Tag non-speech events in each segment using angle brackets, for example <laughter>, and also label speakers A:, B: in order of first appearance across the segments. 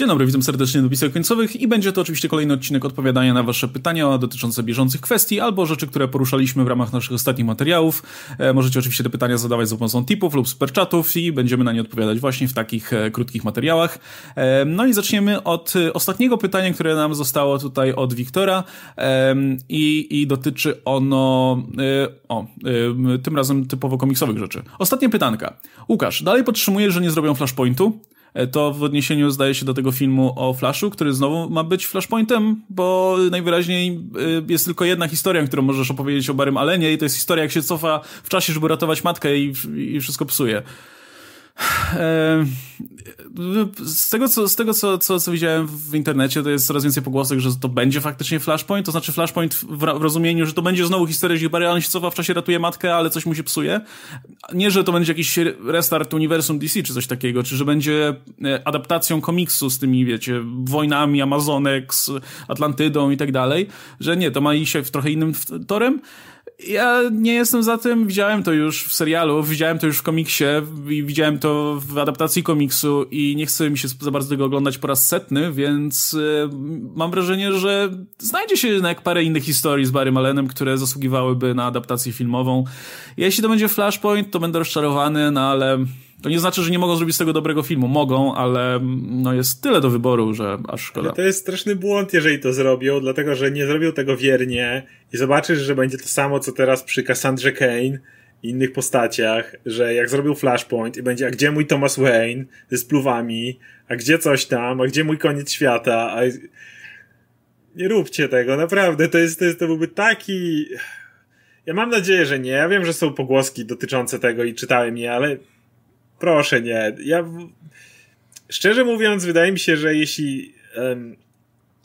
A: Dzień dobry, witam serdecznie do pisek końcowych i będzie to oczywiście kolejny odcinek odpowiadania na wasze pytania dotyczące bieżących kwestii albo rzeczy, które poruszaliśmy w ramach naszych ostatnich materiałów. E, możecie oczywiście te pytania zadawać za pomocą tipów lub superchatów i będziemy na nie odpowiadać właśnie w takich e, krótkich materiałach. E, no i zaczniemy od e, ostatniego pytania, które nam zostało tutaj od Wiktora e, i, i dotyczy ono e, o, tym razem typowo komiksowych rzeczy. Ostatnie pytanka. Łukasz, dalej podtrzymujesz, że nie zrobią flashpointu? E, to w odniesieniu zdaje się do tego filmu o Flashu, który znowu ma być Flashpointem, bo najwyraźniej e, jest tylko jedna historia, którą możesz opowiedzieć o Barym Alenie i to jest historia, jak się cofa w czasie, żeby ratować matkę i, i wszystko psuje. Z tego, co, z tego co, co, co widziałem w internecie, to jest coraz więcej pogłosek, że to będzie faktycznie Flashpoint, to znaczy Flashpoint w, rozumieniu, że to będzie znowu historia, Barry Allen się cofa w czasie, ratuje matkę, ale coś mu się psuje. Nie, że to będzie jakiś restart uniwersum DC czy coś takiego, czy że będzie e, adaptacją komiksu z tymi, wiecie, wojnami Amazonek, z Atlantydą i tak dalej, że nie, to ma iść w trochę innym torem. Ja nie jestem za tym, widziałem to już w serialu, widziałem to już w komiksie i widziałem to w adaptacji komiksu i nie chcę mi się za bardzo tego oglądać po raz setny, więc y, mam wrażenie, że znajdzie się jednak parę innych historii z Barrym Allenem, które zasługiwałyby na adaptację filmową. Jeśli to będzie Flashpoint, to będę rozczarowany, no ale to nie znaczy, że nie mogą zrobić z tego dobrego filmu. Mogą, ale no jest tyle do wyboru, że aż szkoda.
B: to jest straszny błąd, jeżeli to zrobią, dlatego że nie zrobią tego wiernie i zobaczysz, że będzie to samo, co teraz przy Cassandra Kane i innych postaciach, że jak zrobił Flashpoint i będzie, a gdzie mój Thomas Wayne ze spluwami, a gdzie coś tam, a gdzie mój koniec świata, a... Nie róbcie tego, naprawdę, to jest, to, jest, to byłby taki... Ja mam nadzieję, że nie. Ja wiem, że są pogłoski dotyczące tego i czytałem je, ale Proszę nie. Ja szczerze mówiąc, wydaje mi się, że jeśli um,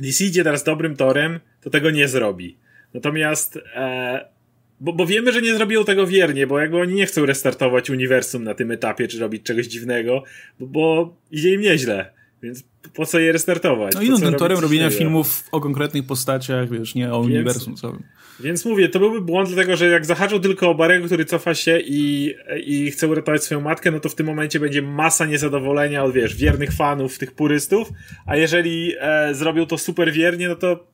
B: DC idzie teraz dobrym torem, to tego nie zrobi. Natomiast e, bo, bo wiemy, że nie zrobią tego wiernie, bo jakby oni nie chcą restartować uniwersum na tym etapie, czy robić czegoś dziwnego, bo, bo idzie im nieźle. Więc po co je restartować?
A: No i tym torem robienia filmów o konkretnych postaciach, wiesz, nie o Więc... uniwersum całym.
B: Więc mówię, to byłby błąd, dlatego że jak zahaczą tylko o Barego, który cofa się i, i chce uratować swoją matkę, no to w tym momencie będzie masa niezadowolenia od, wiesz, wiernych fanów, tych purystów, a jeżeli e, zrobią to super wiernie, no to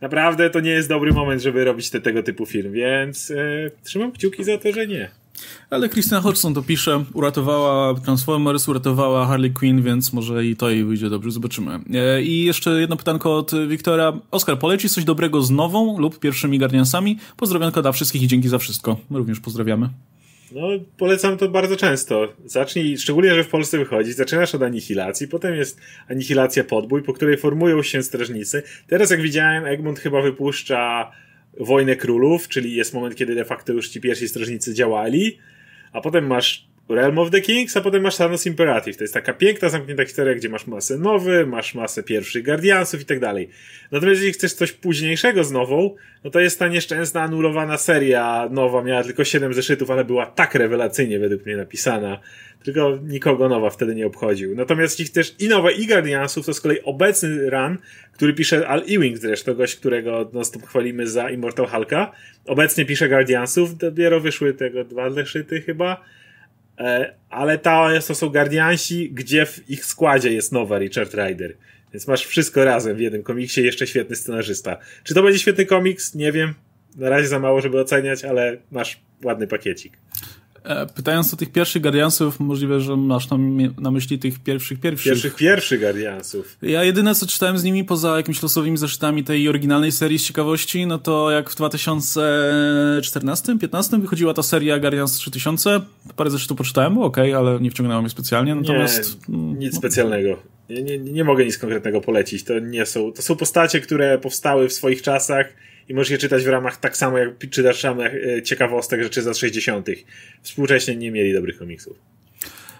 B: naprawdę to nie jest dobry moment, żeby robić te, tego typu film, więc e, trzymam kciuki za to, że nie.
A: Ale Christina Hodgson to pisze, uratowała Transformers, uratowała Harley Quinn, więc może i to jej wyjdzie dobrze, zobaczymy. E, I jeszcze jedno pytanko od Wiktora. Oskar, poleci coś dobrego z nową lub pierwszymi Guardiansami? Pozdrowionko dla wszystkich i dzięki za wszystko. My również pozdrawiamy.
B: No, polecam to bardzo często. Zacznij, szczególnie, że w Polsce wychodzi, zaczynasz od anihilacji, potem jest anihilacja podbój, po której formują się strażnicy. Teraz, jak widziałem, Egmont chyba wypuszcza Wojnę Królów, czyli jest moment, kiedy de facto już ci pierwsi strażnicy działali, a potem masz Realm of the Kings, a potem masz Thanos Imperative. To jest taka piękna, zamknięta historia, gdzie masz masę nowy, masz masę pierwszych Guardiansów i tak dalej. Natomiast jeżeli chcesz coś późniejszego z nową, no to jest ta nieszczęsna, anulowana seria nowa, miała tylko 7 zeszytów, ale była tak rewelacyjnie według mnie napisana, tylko nikogo nowa wtedy nie obchodził. Natomiast jeśli chcesz i nowe, i Guardiansów, to z kolei obecny run, który pisze Al Ewing zresztą, gość, którego no stop chwalimy za Immortal Hulka, obecnie pisze Guardiansów, dopiero wyszły tego dwa zeszyty chyba, ale to, to są Guardiansi, gdzie w ich składzie jest nowa Richard Rider. Więc masz wszystko razem w jednym komiksie, jeszcze świetny scenarzysta. Czy to będzie świetny komiks? Nie wiem. Na razie za mało, żeby oceniać, ale masz ładny pakiecik.
A: E, pytając o tych pierwszych Guardiansów, możliwe, że masz na, na myśli tych pierwszych pierwszych.
B: Pierwszych pierwszych Guardiansów.
A: Ja jedyne, co czytałem z nimi, poza jakimiś losowymi zeszytami tej oryginalnej serii z ciekawości, no to jak w 2014-15 wychodziła ta seria Guardians 3000, parę zeszytów poczytałem, okej, okay, ale nie wciągnęło mnie specjalnie, natomiast...
B: Nie, nic specjalnego. Nie, nie, nie mogę nic konkretnego polecić. To nie są, to są postacie, które powstały w swoich czasach i możesz je czytać w ramach tak samo, jak czytasz samych e, ciekawostek rzeczy za 60. Współcześnie nie mieli dobrych komiksów.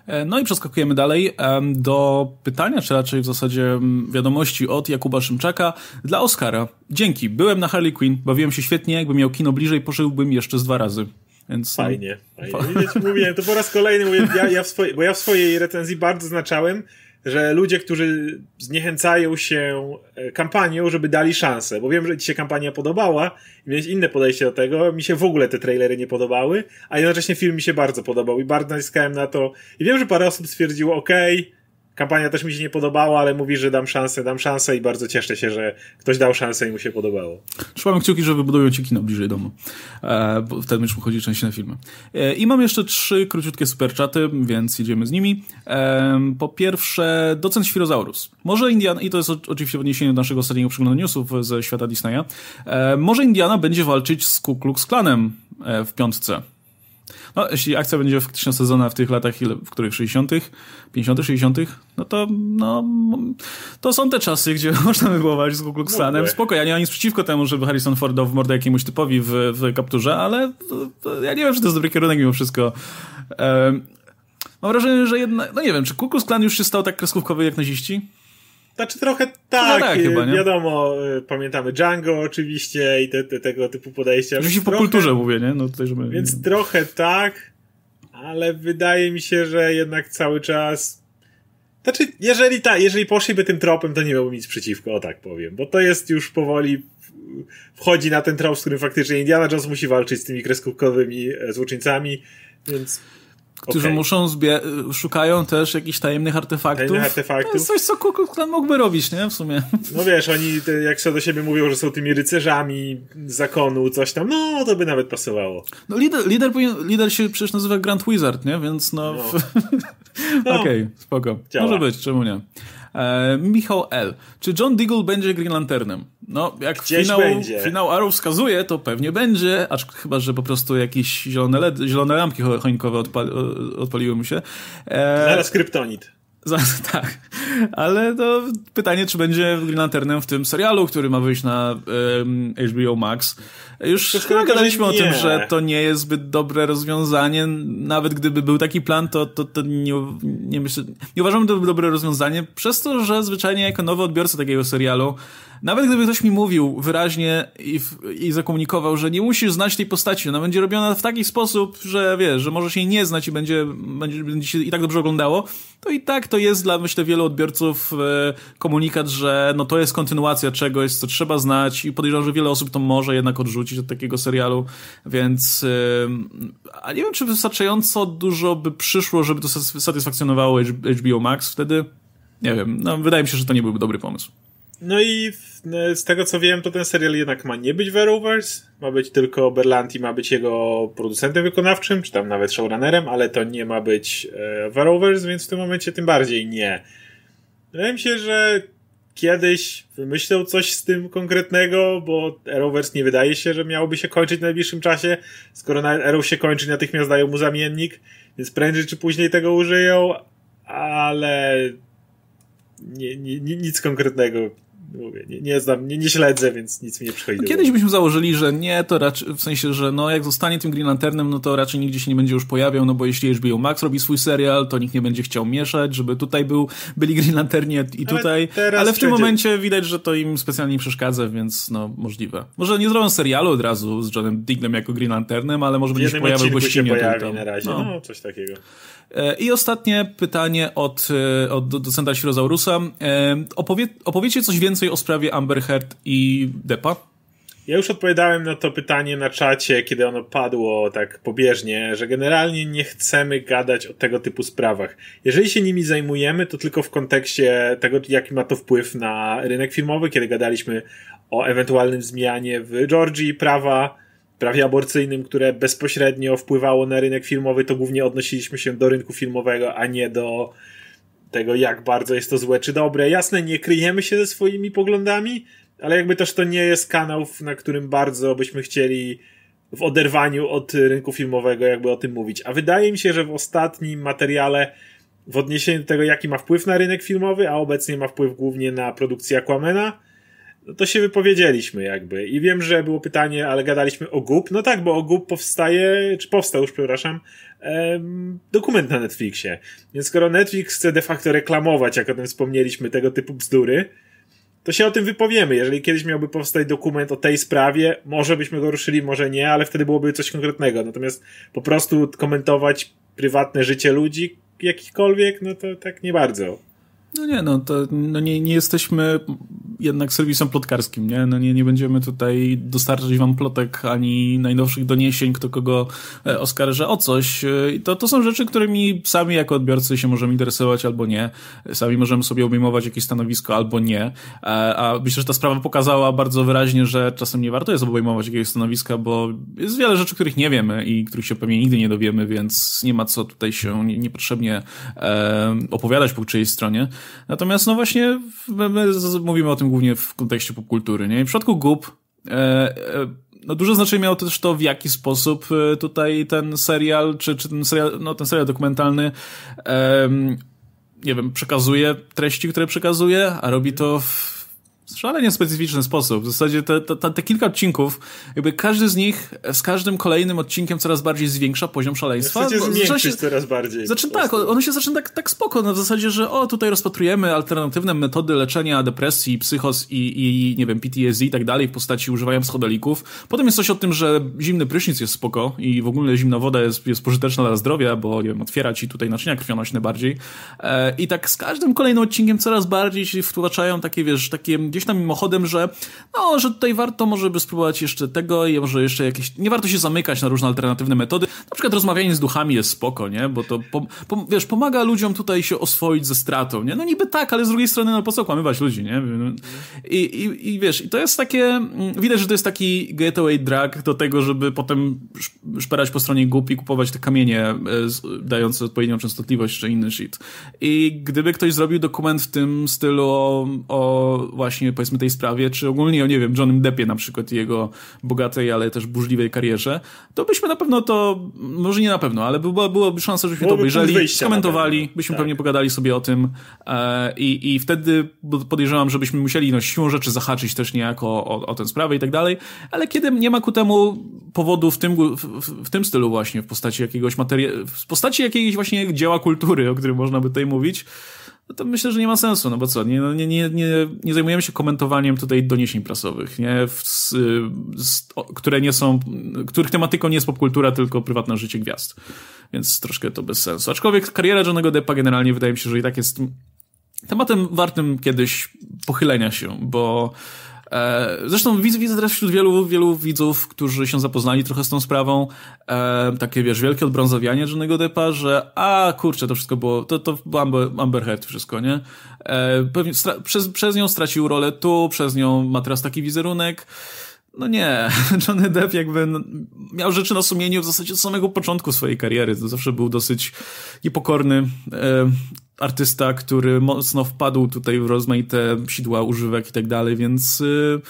A: E, no i przeskakujemy dalej do pytania, czy raczej w zasadzie wiadomości od Jakuba Szymczaka dla Oscara. Dzięki, byłem na Harley Quinn, bawiłem się świetnie, jakbym miał kino bliżej, pożyłbym jeszcze z dwa razy. Więc,
B: fajnie, fajnie. Mówię, to po raz kolejny mówię, ja, ja w swojej, bo ja w swojej recenzji bardzo znaczałem, że ludzie, którzy zniechęcają się e, kampanią, żeby dali szansę, bo wiem, że ci się kampania podobała i inne podejście do tego, mi się w ogóle te trailery nie podobały, a jednocześnie film mi się bardzo podobał i bardzo naciskałem na to. I wiem, że parę osób stwierdziło, okej, okay, kampania też mi się nie podobała, ale mówi, że dam szansę, dam szansę i bardzo cieszę się, że ktoś dał szansę i mu się podobało.
A: Trzymam kciuki, że wybudują ci kino bliżej domu. E, bo wtedy będziesz chodzić częściej na filmy. E, I mam jeszcze trzy króciutkie superczaty, więc idziemy z nimi. E, po pierwsze, docent Świrozaurus. Może Indiana, i to jest oczywiście w odniesieniu do naszego ostatniego przeglądu newsów ze świata Disneya, e, może Indiana będzie walczyć z Ku Klux Klanem e, w piątce. No, jeśli akcja będzie faktycznie sezona w tych latach, ile, w których 60., 50., 60., no to no, to są te czasy, gdzie <laughs> można by było walczyć z Ku Klux Klanem. Spoko, ja nie mam nic przeciwko temu, żeby Harrison Ford dał w mordę jakiemuś typowi w, w kapturze, ale to, to ja nie wiem, czy to jest dobry kierunek mimo wszystko. Um, mam wrażenie, że jednak, no nie wiem, czy Ku Klux Klan już się stał tak kreskówkowy jak naziści?
B: Znaczy trochę tak, tak chyba, nie? wiadomo, y, pamiętamy Django oczywiście i te, te, tego typu podejścia.
A: Oczywiście po kulturze mówię, nie? No tutaj, żeby...
B: Więc trochę tak, ale wydaje mi się, że jednak cały czas znaczy, jeżeli ta, jeżeli poszliby tym tropem, to nie miałbym nic przeciwko, o tak powiem, bo to jest już powoli wchodzi na ten trop, z którym faktycznie Indiana Jones musi walczyć z tymi kreskówkowymi e, złoczyńcami, więc
A: którzy okay. muszą zbie- szukają też jakichś tajemnych artefaktów.
B: Tajemnych artefaktów. To
A: jest coś, co Ku Klan mógłby robić, nie? W sumie. <laughs>
B: No wiesz, oni te, jak sobie do siebie mówią, że są tymi rycerzami zakonu, coś tam, no to by nawet pasowało.
A: No lider, lider, lider się przecież nazywa Grand Wizard, nie? Więc no... no. <laughs> no. Okej, okay, spoko. Działa. Może być, czemu nie? E, Michał L. Czy John Diggle będzie Green Lanternem? No, jak finał, finał Arrow wskazuje, to pewnie będzie, acz chyba, że po prostu jakieś zielone, LED, zielone lampki choinkowe odpali, odpaliły mu się.
B: E, Zaraz kryptonit. <laughs>
A: Tak, ale to pytanie, czy będzie Green Lanternem w tym serialu, który ma wyjść na um, HBO Max. Już chyba gadaliśmy o tym, że to nie jest zbyt dobre rozwiązanie. Nawet gdyby był taki plan, to, to, to nie, nie, myślę, nie uważam, że to by dobre rozwiązanie, przez to, że zwyczajnie jako nowy odbiorca takiego serialu nawet gdyby ktoś mi mówił wyraźnie i, i zakomunikował, że nie musisz znać tej postaci, ona będzie robiona w taki sposób, że wiesz, że możesz jej nie znać i będzie, będzie, będzie się i tak dobrze oglądało, to i tak to jest dla, myślę, wielu odbiorców e, komunikat, że no to jest kontynuacja czegoś, co trzeba znać i podejrzewam, że wiele osób to może jednak odrzucić od takiego serialu, więc e, a nie wiem, czy wystarczająco dużo by przyszło, żeby to satysfakcjonowało HBO Max wtedy. Nie wiem, no wydaje mi się, że to nie byłby dobry pomysł.
B: No i no, z tego co wiem, to ten serial jednak ma nie być w Arrowverse, ma być tylko Berlanti, ma być jego producentem wykonawczym, czy tam nawet showrunnerem, ale to nie ma być e, w Arrowverse, więc w tym momencie tym bardziej nie. Wydaje mi się, że kiedyś wymyślał coś z tym konkretnego, bo Arrowverse nie wydaje się, że miałoby się kończyć w najbliższym czasie. Skoro Arrow się kończy, natychmiast dają mu zamiennik, więc prędzej czy później tego użyją, ale nie, nie, nic konkretnego mówię, nie, nie znam, nie, nie śledzę, więc nic mi nie przychodzi.
A: No, kiedyś byśmy założyli, że nie, to raczej, w sensie, że no jak zostanie tym Green Lanternem, no to raczej nigdzie się nie będzie już pojawiał, no bo jeśli HBO Max robi swój serial, to nikt nie będzie chciał mieszać, żeby tutaj był, byli Green Lanterni i tutaj, ale, ale w tym momencie widać, że to im specjalnie nie przeszkadza, więc no możliwe. Może nie zrobią serialu od razu z Johnem Diglem jako Green Lanternem, ale może będzie się pojawiał gościnnie.
B: się pojawi na razie, no. no coś takiego.
A: E, I ostatnie pytanie od, e, od docenta Świrozaurusa. E, opowie, opowiecie coś więcej o sprawie Amber Heard i Depa?
B: Ja już odpowiadałem na to pytanie na czacie, kiedy ono padło tak pobieżnie, że generalnie nie chcemy gadać o tego typu sprawach. Jeżeli się nimi zajmujemy, to tylko w kontekście tego, jaki ma to wpływ na rynek filmowy, kiedy gadaliśmy o ewentualnym zmianie w Georgii prawa, prawie aborcyjnym, które bezpośrednio wpływało na rynek filmowy, to głównie odnosiliśmy się do rynku filmowego, a nie do tego, jak bardzo jest to złe czy dobre. Jasne, nie kryjemy się ze swoimi poglądami, ale jakby też to nie jest kanał, na którym bardzo byśmy chcieli w oderwaniu od rynku filmowego jakby o tym mówić. A wydaje mi się, że w ostatnim materiale w odniesieniu do tego, jaki ma wpływ na rynek filmowy, a obecnie ma wpływ głównie na produkcję Aquamena, no to się wypowiedzieliśmy jakby. I wiem, że było pytanie, ale gadaliśmy o GUP. No tak, bo o GUP powstaje, czy powstał już, przepraszam, em, dokument na Netflixie. Więc skoro Netflix chce de facto reklamować, jak o tym wspomnieliśmy, tego typu bzdury, to się o tym wypowiemy. Jeżeli kiedyś miałby powstać dokument o tej sprawie, może byśmy go ruszyli, może nie, ale wtedy byłoby coś konkretnego. Natomiast po prostu komentować prywatne życie ludzi, jakichkolwiek, no to tak nie bardzo.
A: No nie, no to no nie, nie jesteśmy jednak serwisem plotkarskim, nie? No nie, nie będziemy tutaj dostarczyć wam plotek ani najnowszych doniesień, kto kogo e, oskarża o coś. I to, to są rzeczy, którymi sami jako odbiorcy się możemy interesować albo nie. Sami możemy sobie obejmować jakieś stanowisko albo nie. A myślę, że ta sprawa pokazała bardzo wyraźnie, że czasem nie warto jest obejmować jakiegoś stanowiska, bo jest wiele rzeczy, których nie wiemy i których się pewnie nigdy nie dowiemy, więc nie ma co tutaj się niepotrzebnie e, opowiadać po czyjejś stronie. Natomiast no właśnie my mówimy o tym głównie w kontekście popkultury, nie? W przypadku GUP e, e, no dużo znaczenia miało też to, w jaki sposób e, tutaj ten serial, czy, czy ten serial, no ten serial dokumentalny nie wiem, przekazuje treści, które przekazuje, a robi to w szalenie specyficzny sposób. W zasadzie te, te, te, kilka odcinków, jakby każdy z nich z każdym kolejnym odcinkiem coraz bardziej zwiększa poziom szaleństwa.
B: W zasadzie się coraz bardziej.
A: Znaczy tak, one się zaczyna tak, tak spoko, no w zasadzie, że o, tutaj rozpatrujemy alternatywne metody leczenia depresji, psychos i, i nie wiem, PTSD i tak dalej w postaci używania schodolików. Potem jest coś o tym, że zimny prysznic jest spoko i w ogóle zimna woda jest, jest pożyteczna dla zdrowia, bo nie wiem, otwiera ci tutaj naczynia krwionośne bardziej. E, I tak z każdym kolejnym odcinkiem coraz bardziej się wtłaczają takie, wiesz, takie gdzieś tam mimochodem, że no, że tutaj warto może by spróbować jeszcze tego i może jeszcze jakieś, nie warto się zamykać na różne alternatywne metody. Na przykład rozmawianie z duchami jest spoko, nie? Bo to, po, po, wiesz, pomaga ludziom tutaj się oswoić ze stratą, nie? No niby tak, ale z drugiej strony, no po co kłamywać ludzi, nie? I, i, i wiesz, i to jest takie, mm, widać, że to jest taki getaway drag do tego, żeby potem szperać po stronie głupi, kupować te kamienie e, dające odpowiednią częstotliwość czy inny shit. I gdyby ktoś zrobił dokument w tym stylu o, o właśnie powiedzmy tej sprawie, czy ogólnie o, nie wiem, Johnem Deppie na przykład i jego bogatej, ale też burzliwej karierze, to byśmy na pewno to, może nie na pewno, ale była, byłaby szansa, żebyśmy Byłoby to obejrzeli, skomentowali, byśmy tak. pewnie pogadali sobie o tym e, i, i wtedy podejrzewam, żebyśmy musieli no, siłą rzeczy zahaczyć też niejako o, o tę sprawę i tak dalej, ale kiedy nie ma ku temu powodu w tym, w, w tym stylu właśnie, w postaci jakiegoś materiału, w postaci jakiegoś właśnie dzieła kultury, o którym można by tutaj mówić, no to myślę, że nie ma sensu, no bo co, nie, nie, nie, nie, nie zajmujemy się komentowaniem tutaj doniesień prasowych, nie, w, z, które nie są, których tematyką nie jest popkultura, tylko prywatne życie gwiazd. Więc troszkę to bez sensu. Aczkolwiek kariera Johnego Deppa generalnie wydaje mi się, że i tak jest tematem wartym kiedyś pochylenia się, bo zresztą widzę, widzę teraz wśród wielu, wielu widzów, którzy się zapoznali trochę z tą sprawą, e, takie wiesz, wielkie odbrązowianie Johnny'ego Deppa, że a kurczę, to wszystko było, to, to Amber, Amber Heard wszystko, nie? E, pewnie przez, przez nią stracił rolę tu, przez nią ma teraz taki wizerunek. No nie, <laughs> Johnny Depp jakby miał rzeczy na sumieniu w zasadzie od samego początku swojej kariery. To zawsze był dosyć niepokorny e, artysta, który mocno wpadł tutaj w rozmaite sidła używek i tak dalej, więc... E,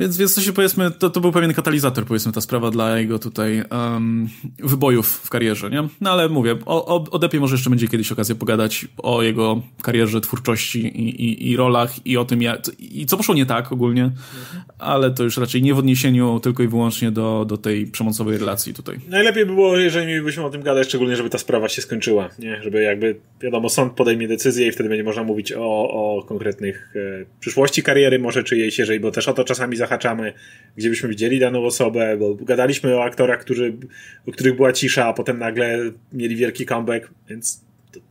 A: więc, więc to się powiedzmy, to, to był pewien katalizator, powiedzmy, ta sprawa dla jego tutaj um, wybojów w karierze, nie? No ale mówię, o, o, o Depie może jeszcze będzie kiedyś okazja pogadać o jego karierze, twórczości i, i, i rolach i o tym, jak, i co poszło nie tak ogólnie, ale to już raczej nie w odniesieniu tylko i wyłącznie do, do tej przemocowej relacji tutaj.
B: Najlepiej by było, jeżeli mielibyśmy o tym gadać, szczególnie, żeby ta sprawa się skończyła, nie? Żeby jakby, wiadomo, sąd podejmie decyzję i wtedy będzie można mówić o, o konkretnych e, przyszłości kariery może czyjejś, jeżeli, bo też o to czasami zahaczamy, gdzie byśmy widzieli daną osobę, bo gadaliśmy o aktorach, którzy, u których była cisza, a potem nagle mieli wielki comeback, więc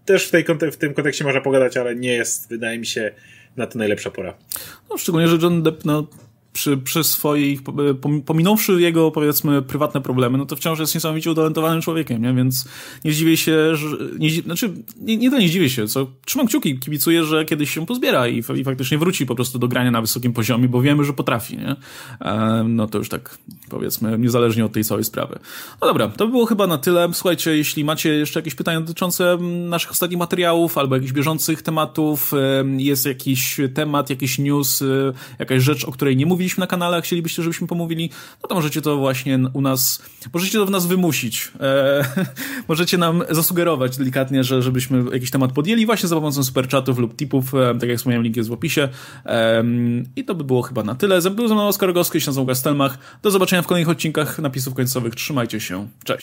B: też w, tej, w tym kontekście można pogadać, ale nie jest, wydaje mi się, na to najlepsza pora.
A: No, szczególnie, że John Depp no, przy, przy swoich, pominąwszy jego, powiedzmy, prywatne problemy, no to wciąż jest niesamowicie utalentowanym człowiekiem, nie? Więc nie zdziwię się, że, nie, znaczy, nie, nie to nie zdziwię się, co trzymam kciuki, kibicuję, że kiedyś się pozbiera i, i faktycznie wróci po prostu do grania na wysokim poziomie, bo wiemy, że potrafi, nie? E, no to już tak, powiedzmy, niezależnie od tej całej sprawy. No dobra, to by było chyba na tyle. Słuchajcie, jeśli macie jeszcze jakieś pytania dotyczące naszych ostatnich materiałów albo jakichś bieżących tematów, jest jakiś temat, jakiś news, e, jakaś rzecz, o której nie mówiliśmy, mówiliśmy na kanale, a chcielibyście, żebyśmy pomówili, no to możecie to właśnie u nas, możecie to w nas wymusić. E, <laughs> możecie nam zasugerować delikatnie, że żebyśmy jakiś temat podjęli właśnie za pomocą superchatów lub tipów, e, tak jak wspomniałem, link jest w opisie. E, I to by było chyba na tyle. Był ze mną Oskar Rogowski, się nazywam Stelmach. Do zobaczenia w kolejnych odcinkach napisów końcowych. Trzymajcie się. Cześć.